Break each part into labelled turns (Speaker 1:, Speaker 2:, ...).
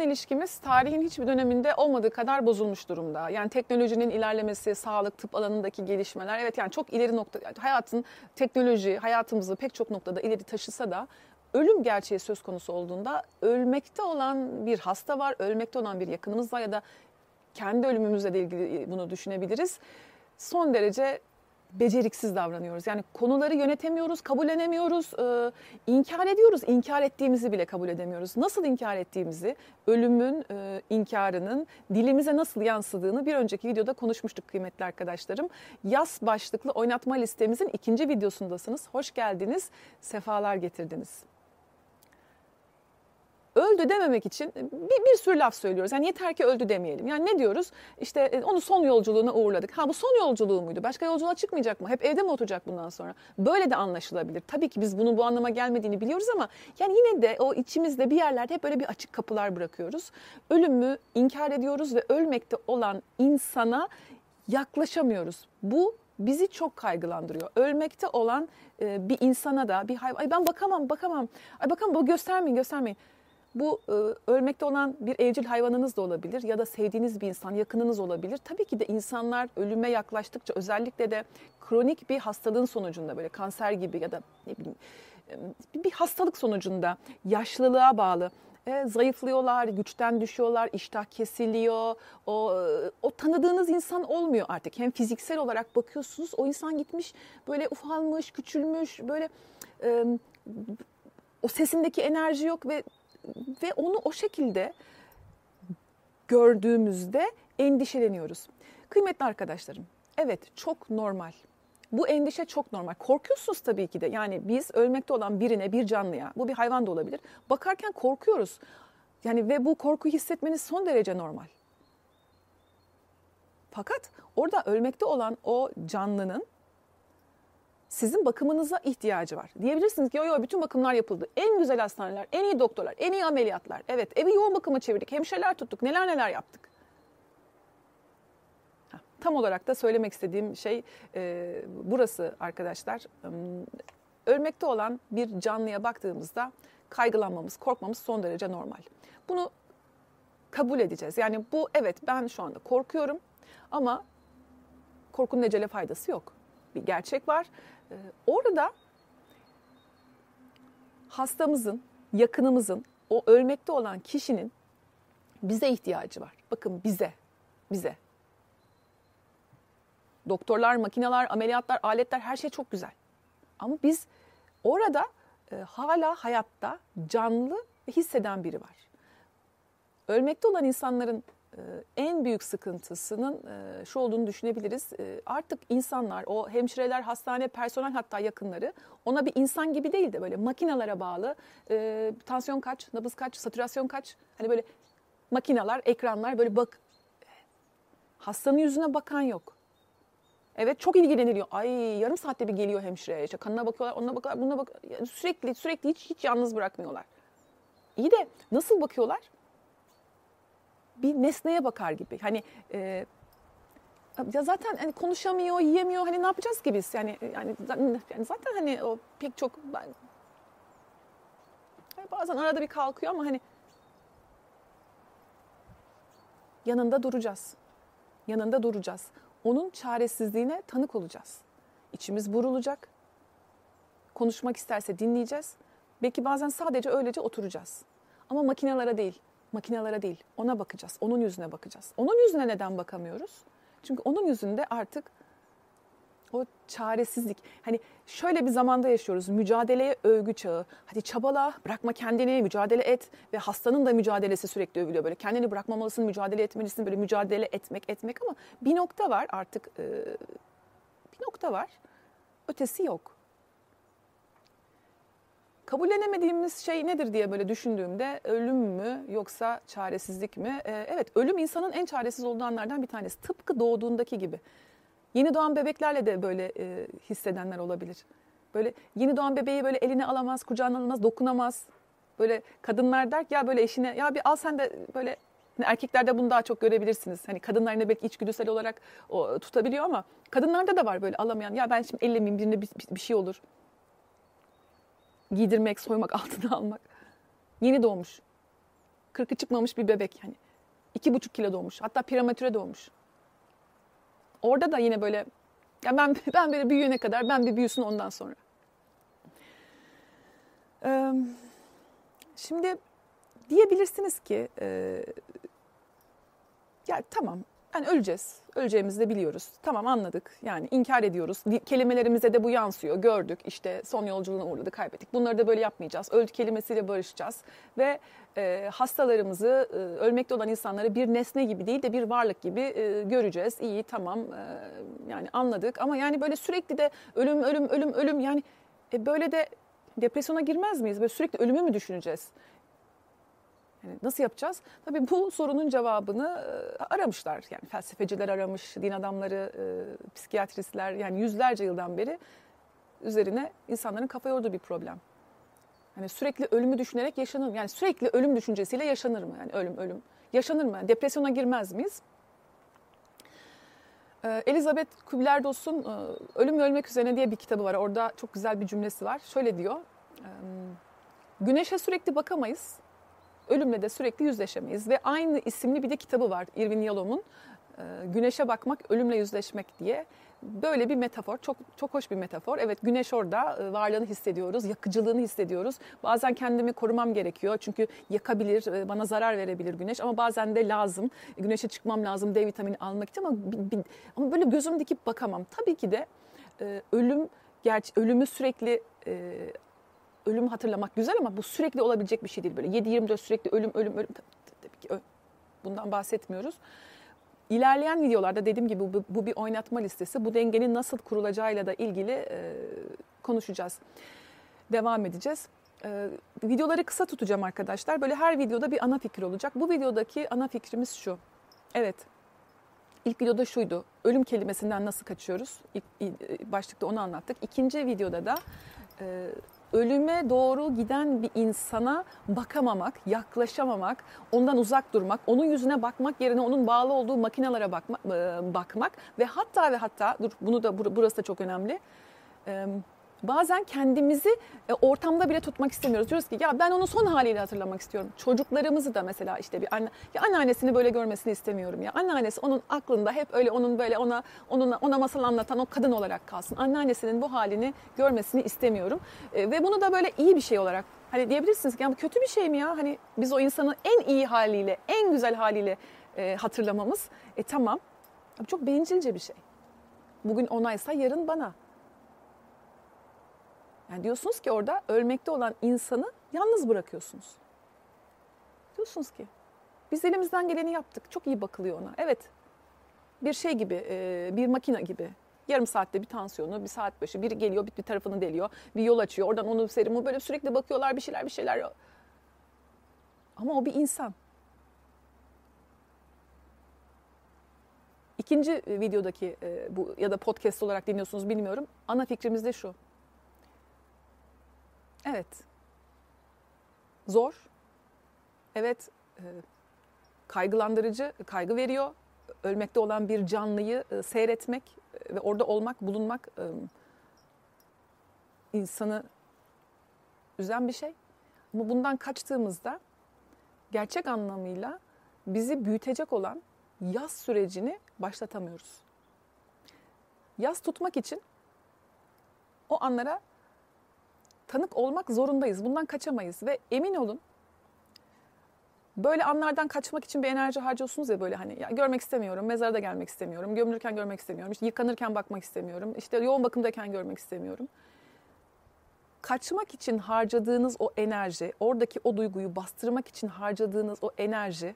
Speaker 1: insan ilişkimiz tarihin hiçbir döneminde olmadığı kadar bozulmuş durumda. Yani teknolojinin ilerlemesi, sağlık, tıp alanındaki gelişmeler evet yani çok ileri nokta hayatın teknoloji hayatımızı pek çok noktada ileri taşısa da ölüm gerçeği söz konusu olduğunda ölmekte olan bir hasta var, ölmekte olan bir yakınımız var ya da kendi ölümümüzle ilgili bunu düşünebiliriz. Son derece beceriksiz davranıyoruz. Yani konuları yönetemiyoruz, kabullenemiyoruz, e, inkar ediyoruz. İnkar ettiğimizi bile kabul edemiyoruz. Nasıl inkar ettiğimizi, ölümün e, inkarının dilimize nasıl yansıdığını bir önceki videoda konuşmuştuk kıymetli arkadaşlarım. Yaz başlıklı oynatma listemizin ikinci videosundasınız. Hoş geldiniz, sefalar getirdiniz öldü dememek için bir, bir sürü laf söylüyoruz. Yani yeter ki öldü demeyelim. Yani ne diyoruz? İşte e, onu son yolculuğuna uğurladık. Ha bu son yolculuğu muydu? Başka yolculuğa çıkmayacak mı? Hep evde mi oturacak bundan sonra? Böyle de anlaşılabilir. Tabii ki biz bunun bu anlama gelmediğini biliyoruz ama yani yine de o içimizde bir yerlerde hep böyle bir açık kapılar bırakıyoruz. Ölümü inkar ediyoruz ve ölmekte olan insana yaklaşamıyoruz. Bu bizi çok kaygılandırıyor. Ölmekte olan e, bir insana da bir hayvan, ay ben bakamam bakamam, ay bakamam bu göstermeyin göstermeyin. Bu e, ölmekte olan bir evcil hayvanınız da olabilir ya da sevdiğiniz bir insan, yakınınız olabilir. Tabii ki de insanlar ölüme yaklaştıkça özellikle de kronik bir hastalığın sonucunda böyle kanser gibi ya da ne bileyim bir hastalık sonucunda yaşlılığa bağlı e, zayıflıyorlar, güçten düşüyorlar, iştah kesiliyor. O, e, o tanıdığınız insan olmuyor artık. Hem fiziksel olarak bakıyorsunuz o insan gitmiş böyle ufalmış, küçülmüş, böyle e, o sesindeki enerji yok ve ve onu o şekilde gördüğümüzde endişeleniyoruz. Kıymetli arkadaşlarım, evet çok normal. Bu endişe çok normal. Korkuyorsunuz tabii ki de. Yani biz ölmekte olan birine, bir canlıya, bu bir hayvan da olabilir. Bakarken korkuyoruz. Yani ve bu korkuyu hissetmeniz son derece normal. Fakat orada ölmekte olan o canlının sizin bakımınıza ihtiyacı var. Diyebilirsiniz ki yo yo bütün bakımlar yapıldı. En güzel hastaneler, en iyi doktorlar, en iyi ameliyatlar. Evet evi yoğun bakıma çevirdik, hemşireler tuttuk, neler neler yaptık. Tam olarak da söylemek istediğim şey e, burası arkadaşlar. Ölmekte olan bir canlıya baktığımızda kaygılanmamız, korkmamız son derece normal. Bunu kabul edeceğiz. Yani bu evet ben şu anda korkuyorum ama korkunun ecele faydası yok. Bir gerçek var ee, orada hastamızın, yakınımızın, o ölmekte olan kişinin bize ihtiyacı var. Bakın bize, bize. Doktorlar, makineler, ameliyatlar, aletler her şey çok güzel. Ama biz orada e, hala hayatta canlı ve hisseden biri var. Ölmekte olan insanların en büyük sıkıntısının e, şu olduğunu düşünebiliriz. Ee, artık insanlar, o hemşireler, hastane personel hatta yakınları ona bir insan gibi değil de böyle makinalara bağlı. Tansiyon kaç, nabız kaç, satürasyon kaç? Hani böyle makinalar, ekranlar böyle bak. Hastanın yüzüne bakan yok. Evet çok ilgileniliyor. Ay yarım saatte bir geliyor hemşire. İşte kanına bakıyorlar, ona bakıyorlar, buna bak. Sürekli sürekli hiç hiç yalnız bırakmıyorlar. İyi de nasıl bakıyorlar? Bir nesneye bakar gibi. Hani e, ya zaten hani konuşamıyor, yiyemiyor. Hani ne yapacağız ki biz? Yani yani, zaten hani o pek çok ben bazen arada bir kalkıyor ama hani yanında duracağız. Yanında duracağız. Onun çaresizliğine tanık olacağız. İçimiz burulacak. Konuşmak isterse dinleyeceğiz. Belki bazen sadece öylece oturacağız. Ama makinalara değil, Makinalara değil, ona bakacağız. Onun yüzüne bakacağız. Onun yüzüne neden bakamıyoruz? Çünkü onun yüzünde artık o çaresizlik. Hani şöyle bir zamanda yaşıyoruz. Mücadeleye övgü çağı. Hadi çabala, bırakma kendini, mücadele et. Ve hastanın da mücadelesi sürekli övülüyor. Böyle kendini bırakmamalısın, mücadele etmelisin. Böyle mücadele etmek, etmek ama bir nokta var artık. Bir nokta var. Ötesi yok kabullenemediğimiz şey nedir diye böyle düşündüğümde ölüm mü yoksa çaresizlik mi? Ee, evet ölüm insanın en çaresiz olduğu anlardan bir tanesi. Tıpkı doğduğundaki gibi. Yeni doğan bebeklerle de böyle e, hissedenler olabilir. Böyle yeni doğan bebeği böyle eline alamaz, kucağına alamaz, dokunamaz. Böyle kadınlar der ki ya böyle eşine ya bir al sen de böyle hani erkeklerde bunu daha çok görebilirsiniz. Hani kadınlar ne belki içgüdüsel olarak o, tutabiliyor ama kadınlarda da var böyle alamayan. Ya ben şimdi ellemeyeyim birine bir, bir şey olur giydirmek, soymak, altına almak. Yeni doğmuş. kırkı çıkmamış bir bebek yani iki buçuk kilo doğmuş hatta prematüre doğmuş. Orada da yine böyle ya ben ben böyle büyüyene kadar ben bir büyüsün ondan sonra. Şimdi diyebilirsiniz ki ya tamam yani öleceğiz. Öleceğimizi de biliyoruz. Tamam anladık. Yani inkar ediyoruz. Kelimelerimize de bu yansıyor. Gördük işte son yolculuğuna uğradık, kaybettik. Bunları da böyle yapmayacağız. Öldü kelimesiyle barışacağız. Ve e, hastalarımızı, e, ölmekte olan insanları bir nesne gibi değil de bir varlık gibi e, göreceğiz. İyi tamam e, yani anladık. Ama yani böyle sürekli de ölüm, ölüm, ölüm, ölüm yani e, böyle de depresyona girmez miyiz? Böyle sürekli ölümü mü düşüneceğiz? Yani nasıl yapacağız? Tabii bu sorunun cevabını e, aramışlar. Yani felsefeciler aramış, din adamları, e, psikiyatristler yani yüzlerce yıldan beri üzerine insanların kafa yorduğu bir problem. Yani sürekli ölümü düşünerek yaşanır mı? Yani sürekli ölüm düşüncesiyle yaşanır mı? Yani ölüm, ölüm. Yaşanır mı? Yani depresyona girmez miyiz? E, Elizabeth Kübler-Ross'un Ölüm ve Ölmek Üzerine diye bir kitabı var. Orada çok güzel bir cümlesi var. Şöyle diyor. Güneşe sürekli bakamayız ölümle de sürekli yüzleşemeyiz. Ve aynı isimli bir de kitabı var Irvin Yalom'un. Ee, güneşe bakmak, ölümle yüzleşmek diye. Böyle bir metafor, çok çok hoş bir metafor. Evet güneş orada, e, varlığını hissediyoruz, yakıcılığını hissediyoruz. Bazen kendimi korumam gerekiyor çünkü yakabilir, e, bana zarar verebilir güneş. Ama bazen de lazım, güneşe çıkmam lazım D vitamini almak için ama, ama böyle gözüm dikip bakamam. Tabii ki de e, ölüm, gerçi ölümü sürekli ölüm hatırlamak güzel ama bu sürekli olabilecek bir şey değil. Böyle 7-24 sürekli ölüm, ölüm, ölüm. Tabii ki bundan bahsetmiyoruz. İlerleyen videolarda dediğim gibi bu, bu bir oynatma listesi. Bu dengenin nasıl kurulacağıyla da ilgili e, konuşacağız. Devam edeceğiz. E, videoları kısa tutacağım arkadaşlar. Böyle her videoda bir ana fikir olacak. Bu videodaki ana fikrimiz şu. Evet, İlk videoda şuydu. Ölüm kelimesinden nasıl kaçıyoruz? İlk, başlıkta onu anlattık. İkinci videoda da e, ölüme doğru giden bir insana bakamamak, yaklaşamamak, ondan uzak durmak, onun yüzüne bakmak yerine onun bağlı olduğu makinalara bakma, bakmak ve hatta ve hatta dur bunu da burası da çok önemli bazen kendimizi e, ortamda bile tutmak istemiyoruz. Diyoruz ki ya ben onu son haliyle hatırlamak istiyorum. Çocuklarımızı da mesela işte bir anne, ya anneannesini böyle görmesini istemiyorum ya. Anneannesi onun aklında hep öyle onun böyle ona ona, ona masal anlatan o kadın olarak kalsın. Anneannesinin bu halini görmesini istemiyorum. E, ve bunu da böyle iyi bir şey olarak hani diyebilirsiniz ki ya bu kötü bir şey mi ya? Hani biz o insanın en iyi haliyle, en güzel haliyle e, hatırlamamız. E tamam. Çok bencilce bir şey. Bugün onaysa yarın bana. Yani diyorsunuz ki orada ölmekte olan insanı yalnız bırakıyorsunuz. Diyorsunuz ki biz elimizden geleni yaptık. Çok iyi bakılıyor ona. Evet bir şey gibi, e, bir makine gibi. Yarım saatte bir tansiyonu, bir saat başı biri geliyor bir, bir tarafını deliyor, bir yol açıyor. Oradan onu serumu böyle sürekli bakıyorlar bir şeyler bir şeyler. Ama o bir insan. İkinci videodaki e, bu ya da podcast olarak dinliyorsunuz bilmiyorum. Ana fikrimiz de şu. Evet. Zor. Evet. E, kaygılandırıcı, kaygı veriyor. Ölmekte olan bir canlıyı e, seyretmek e, ve orada olmak, bulunmak insanı üzen bir şey. Ama bundan kaçtığımızda gerçek anlamıyla bizi büyütecek olan yaz sürecini başlatamıyoruz. Yaz tutmak için o anlara tanık olmak zorundayız. Bundan kaçamayız ve emin olun böyle anlardan kaçmak için bir enerji harcıyorsunuz ya böyle hani ya görmek istemiyorum, mezara da gelmek istemiyorum, gömülürken görmek istemiyorum, işte yıkanırken bakmak istemiyorum, işte yoğun bakımdayken görmek istemiyorum. Kaçmak için harcadığınız o enerji, oradaki o duyguyu bastırmak için harcadığınız o enerji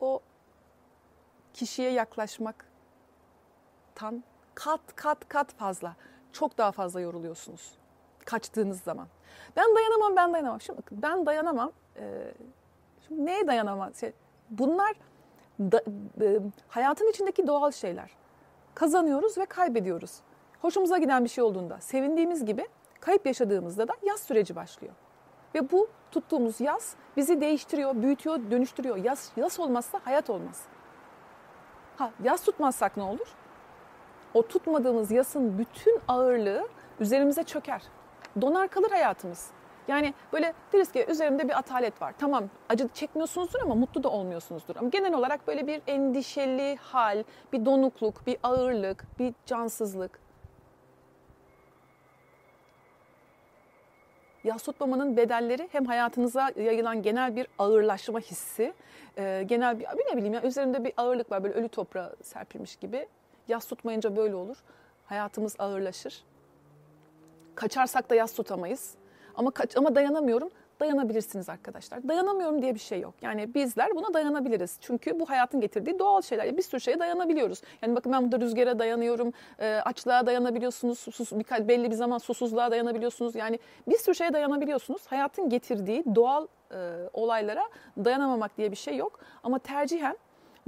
Speaker 1: o kişiye yaklaşmaktan kat kat kat fazla çok daha fazla yoruluyorsunuz kaçtığınız zaman. Ben dayanamam, ben dayanamam. Şimdi ben dayanamam. Ee, şimdi neye dayanamam? Şey, bunlar da, e, hayatın içindeki doğal şeyler. Kazanıyoruz ve kaybediyoruz. Hoşumuza giden bir şey olduğunda, sevindiğimiz gibi kayıp yaşadığımızda da yaz süreci başlıyor. Ve bu tuttuğumuz yaz bizi değiştiriyor, büyütüyor, dönüştürüyor. Yaz, yaz olmazsa hayat olmaz. Ha, yaz tutmazsak ne olur? O tutmadığımız yasın bütün ağırlığı üzerimize çöker. Donar kalır hayatımız. Yani böyle deriz ki üzerimde bir atalet var. Tamam acı çekmiyorsunuzdur ama mutlu da olmuyorsunuzdur. Ama genel olarak böyle bir endişeli hal, bir donukluk, bir ağırlık, bir cansızlık. Yas tutmamanın bedelleri hem hayatınıza yayılan genel bir ağırlaşma hissi, genel bir ne bileyim ya üzerinde bir ağırlık var böyle ölü toprağa serpilmiş gibi. Yas tutmayınca böyle olur. Hayatımız ağırlaşır. Kaçarsak da yas tutamayız. Ama kaç, ama dayanamıyorum. Dayanabilirsiniz arkadaşlar. Dayanamıyorum diye bir şey yok. Yani bizler buna dayanabiliriz. Çünkü bu hayatın getirdiği doğal şeyler. Bir sürü şeye dayanabiliyoruz. Yani bakın ben burada rüzgara dayanıyorum. E, açlığa dayanabiliyorsunuz. Sus, bir, belli bir zaman susuzluğa dayanabiliyorsunuz. Yani bir sürü şeye dayanabiliyorsunuz. Hayatın getirdiği doğal e, olaylara dayanamamak diye bir şey yok. Ama tercihen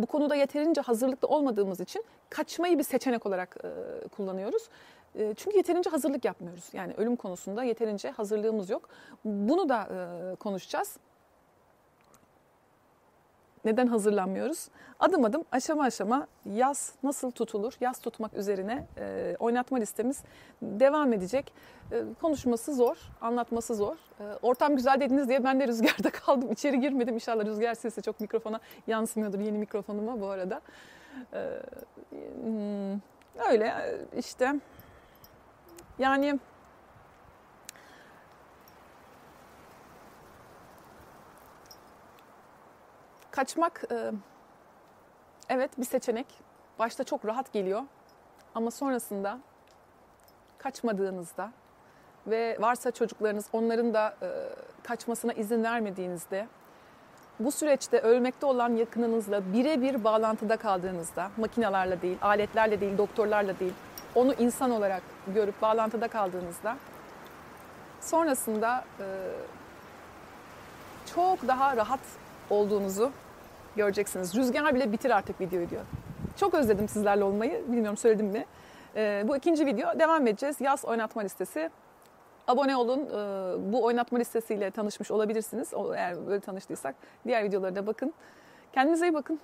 Speaker 1: bu konuda yeterince hazırlıklı olmadığımız için kaçmayı bir seçenek olarak e, kullanıyoruz. E, çünkü yeterince hazırlık yapmıyoruz. Yani ölüm konusunda yeterince hazırlığımız yok. Bunu da e, konuşacağız. Neden hazırlanmıyoruz? Adım adım aşama aşama yaz nasıl tutulur, yaz tutmak üzerine e, oynatma listemiz devam edecek. E, konuşması zor, anlatması zor. E, ortam güzel dediniz diye ben de rüzgarda kaldım. İçeri girmedim. İnşallah rüzgar sesi çok mikrofona yansımıyordur yeni mikrofonuma bu arada. E, hmm, öyle işte yani kaçmak e, evet bir seçenek. Başta çok rahat geliyor ama sonrasında kaçmadığınızda ve varsa çocuklarınız onların da e, kaçmasına izin vermediğinizde bu süreçte ölmekte olan yakınınızla birebir bağlantıda kaldığınızda makinalarla değil, aletlerle değil, doktorlarla değil, onu insan olarak görüp bağlantıda kaldığınızda sonrasında e, çok daha rahat olduğunuzu göreceksiniz. Rüzgar bile bitir artık videoyu diyor. Çok özledim sizlerle olmayı. Bilmiyorum söyledim mi? E, bu ikinci video. Devam edeceğiz. Yaz oynatma listesi. Abone olun. E, bu oynatma listesiyle tanışmış olabilirsiniz. Eğer böyle tanıştıysak diğer videolara da bakın. Kendinize iyi bakın.